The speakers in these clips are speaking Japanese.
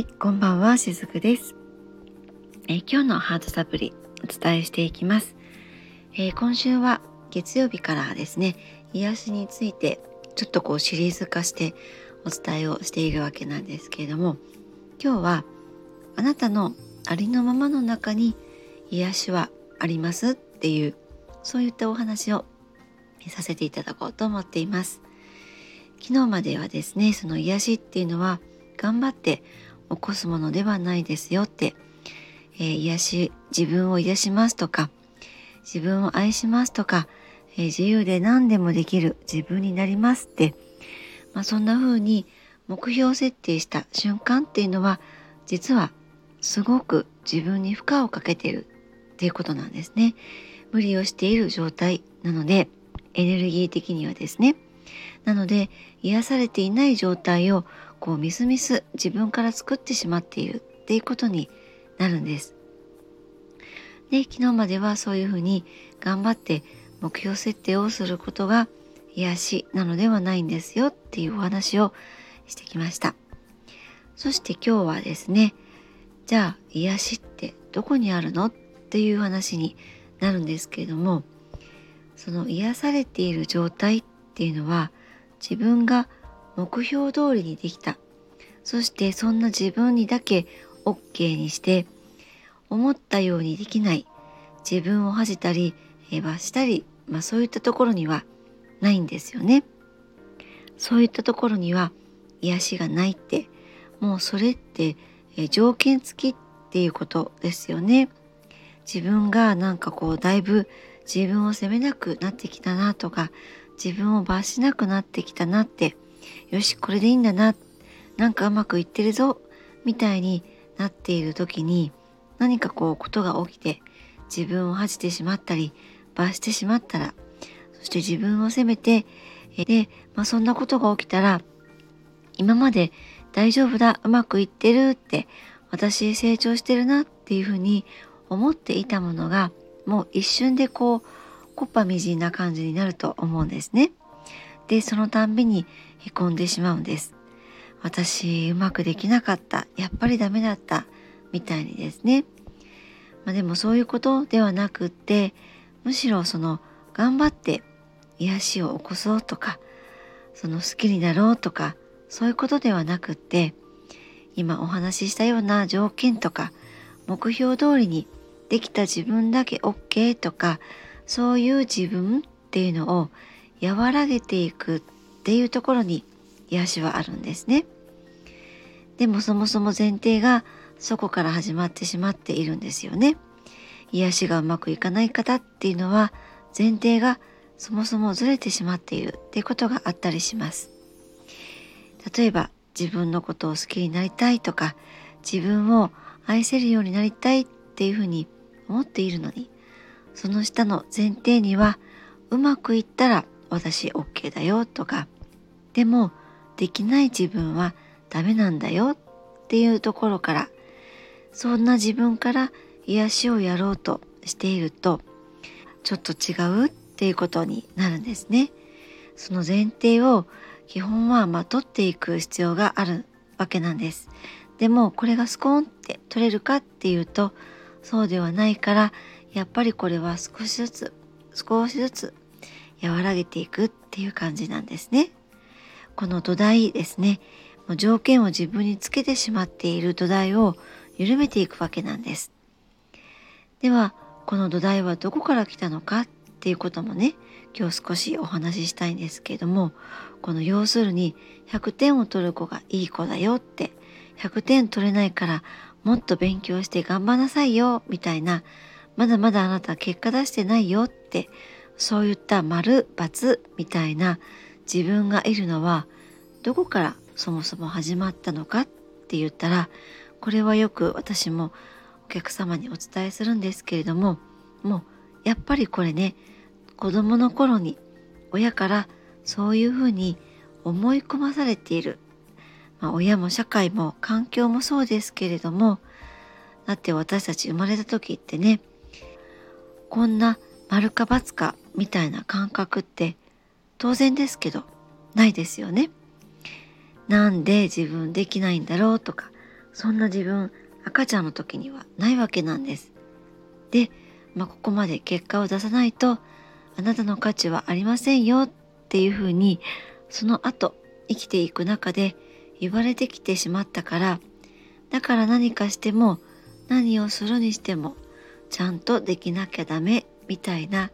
はいこんばんはしずくです。え今日のハートサプリお伝えしていきます、えー、今週は月曜日からですね癒しについてちょっとこうシリーズ化してお伝えをしているわけなんですけれども今日はあなたのありのままの中に癒しはありますっていうそういったお話をさせていただこうと思っています。昨日まではですねその癒しっていうのは頑張って起こすものではないですよって、えー、癒し自分を癒しますとか自分を愛しますとか、えー、自由で何でもできる自分になりますって、まあ、そんな風に目標設定した瞬間っていうのは実はすごく自分に負荷をかけてるっていうことなんですね。無理をしている状態なのでエネルギー的にはですね。なので癒されていない状態をこうみすみす自分から作ってしまっているっていうことになるんです。で昨日まではそういうふうに頑張って目標設定をすることが癒しなのではないんですよっていうお話をしてきました。そして今日はですねじゃあ癒しってどこにあるのっていう話になるんですけれどもその癒されている状態っていうのは自分が目標通りにできたそしてそんな自分にだけ OK にして思ったようにできない自分を恥じたり罰したり、まあ、そういったところにはないんですよね。そういったところには癒しがないってもうそれって条件付きっていうことですよね。自分がなんかこうだいぶ自分を責めなくなってきたなとか自分を罰しなくなってきたなってよしこれでいいんだななんかうまくいってるぞみたいになっている時に何かこうことが起きて自分を恥じてしまったり罰してしまったらそして自分を責めてで、まあ、そんなことが起きたら今まで大丈夫だうまくいってるって私成長してるなっていうふうに思っていたものがもう一瞬でこうこっぱみじんな感じになると思うんですね。でそのたんびにへこんでしまうんです。私うまくできなかったやっぱりダメだったみたいにですね。まあ、でもそういうことではなくってむしろその頑張って癒しを起こそうとかその好きになろうとかそういうことではなくって今お話ししたような条件とか目標通りにできた自分だけ OK とかそういう自分っていうのを和らげていくっていうところに癒しはあるんですね。でもそもそも前提がそこから始まってしまっているんですよね。癒しがうまくいかない方っていうのは前提がそもそもずれてしまっているっていうことがあったりします。例えば自分のことを好きになりたいとか自分を愛せるようになりたいっていうふうに思っているのにその下の前提にはうまくいったら私 OK だよとかでもできない自分はダメなんだよっていうところからそんな自分から癒しをやろうとしているとちょっと違うっていうことになるんですね。その前提を基本はまとっていく必要があるわけなんです。でもこれがスコーンって取れるかっていうとそうではないからやっぱりこれは少しずつ少しずつ和らげていくっていう感じなんですね。この土台ですねもう条件を自分につけてしまっている土台を緩めていくわけなんです。ではこの土台はどこから来たのかっていうこともね今日少しお話ししたいんですけれどもこの要するに100点を取る子がいい子だよって100点取れないからもっと勉強して頑張んなさいよみたいなまだまだあなた結果出してないよってそういった丸×みたいな自分がいるのはどこからそもそも始まったのかって言ったらこれはよく私もお客様にお伝えするんですけれどももうやっぱりこれね子供の頃に親からそういうふうに思い込まされている、まあ、親も社会も環境もそうですけれどもだって私たち生まれた時ってねこんな丸か×かみたいな感覚って当然ですけどないですよね。なんで自分できないんだろうとかそんな自分赤ちゃんの時にはないわけなんです。で、まあ、ここまで結果を出さないとあなたの価値はありませんよっていうふうにその後生きていく中で言われてきてしまったからだから何かしても何をするにしてもちゃんとできなきゃダメみたいな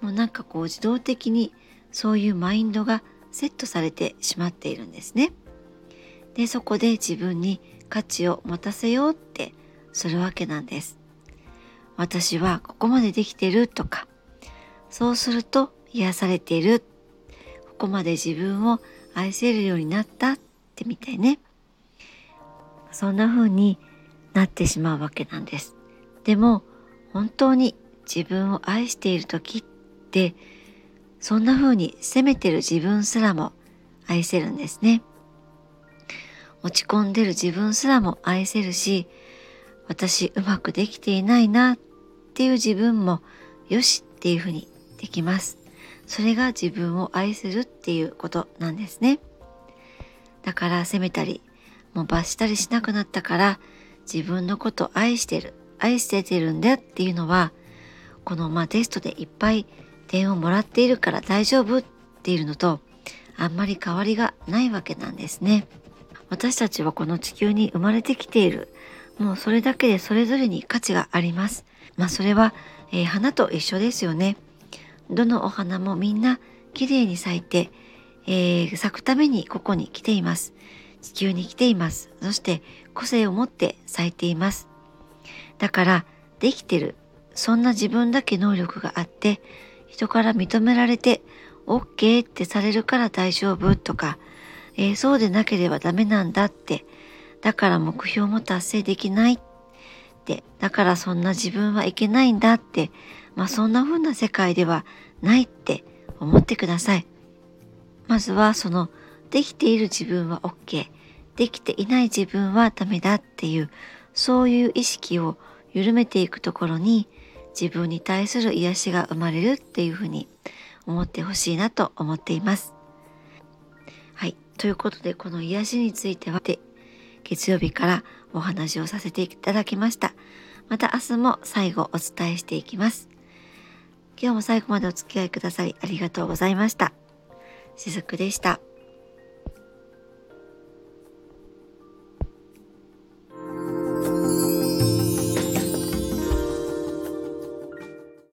もうなんかこう自動的にそういうマインドがセットされてしまっているんですね。でそこで自分に価値を持たせようってするわけなんです。私はここまでできてるとかそうすると癒されてるここまで自分を愛せるようになったってみたいねそんな風になってしまうわけなんですでも本当に自分を愛している時ってそんな風に責めてる自分すらも愛せるんですね落ち込んでる自分すらも愛せるし私うまくできていないなっていう自分もよしっていうふうにできます。それが自分を愛するっていうことなんですね。だから責めたり、もう罰したりしなくなったから自分のこと愛してる、愛しててるんだっていうのは、このまあテストでいっぱい点をもらっているから大丈夫っていうのとあんまり変わりがないわけなんですね。私たちはこの地球に生まれてきている。もうそれだけでそれぞれに価値があります。まあそれは、えー、花と一緒ですよね。どのお花もみんな綺麗に咲いて、えー、咲くためにここに来ています。地球に来ています。そして個性を持って咲いています。だからできてる。そんな自分だけ能力があって、人から認められて OK ってされるから大丈夫とか、えー、そうでなければダメなんだって、だから目標も達成できないってだからそんな自分はいけないんだってまあそんな風な世界ではないって思ってください。まずはそのできている自分は OK できていない自分はダメだっていうそういう意識を緩めていくところに自分に対する癒しが生まれるっていうふうに思ってほしいなと思っています。はい。ということで、この癒しについては、月曜日からお話をさせていただきました。また明日も最後お伝えしていきます。今日も最後までお付き合いくださりありがとうございました。しずくでした。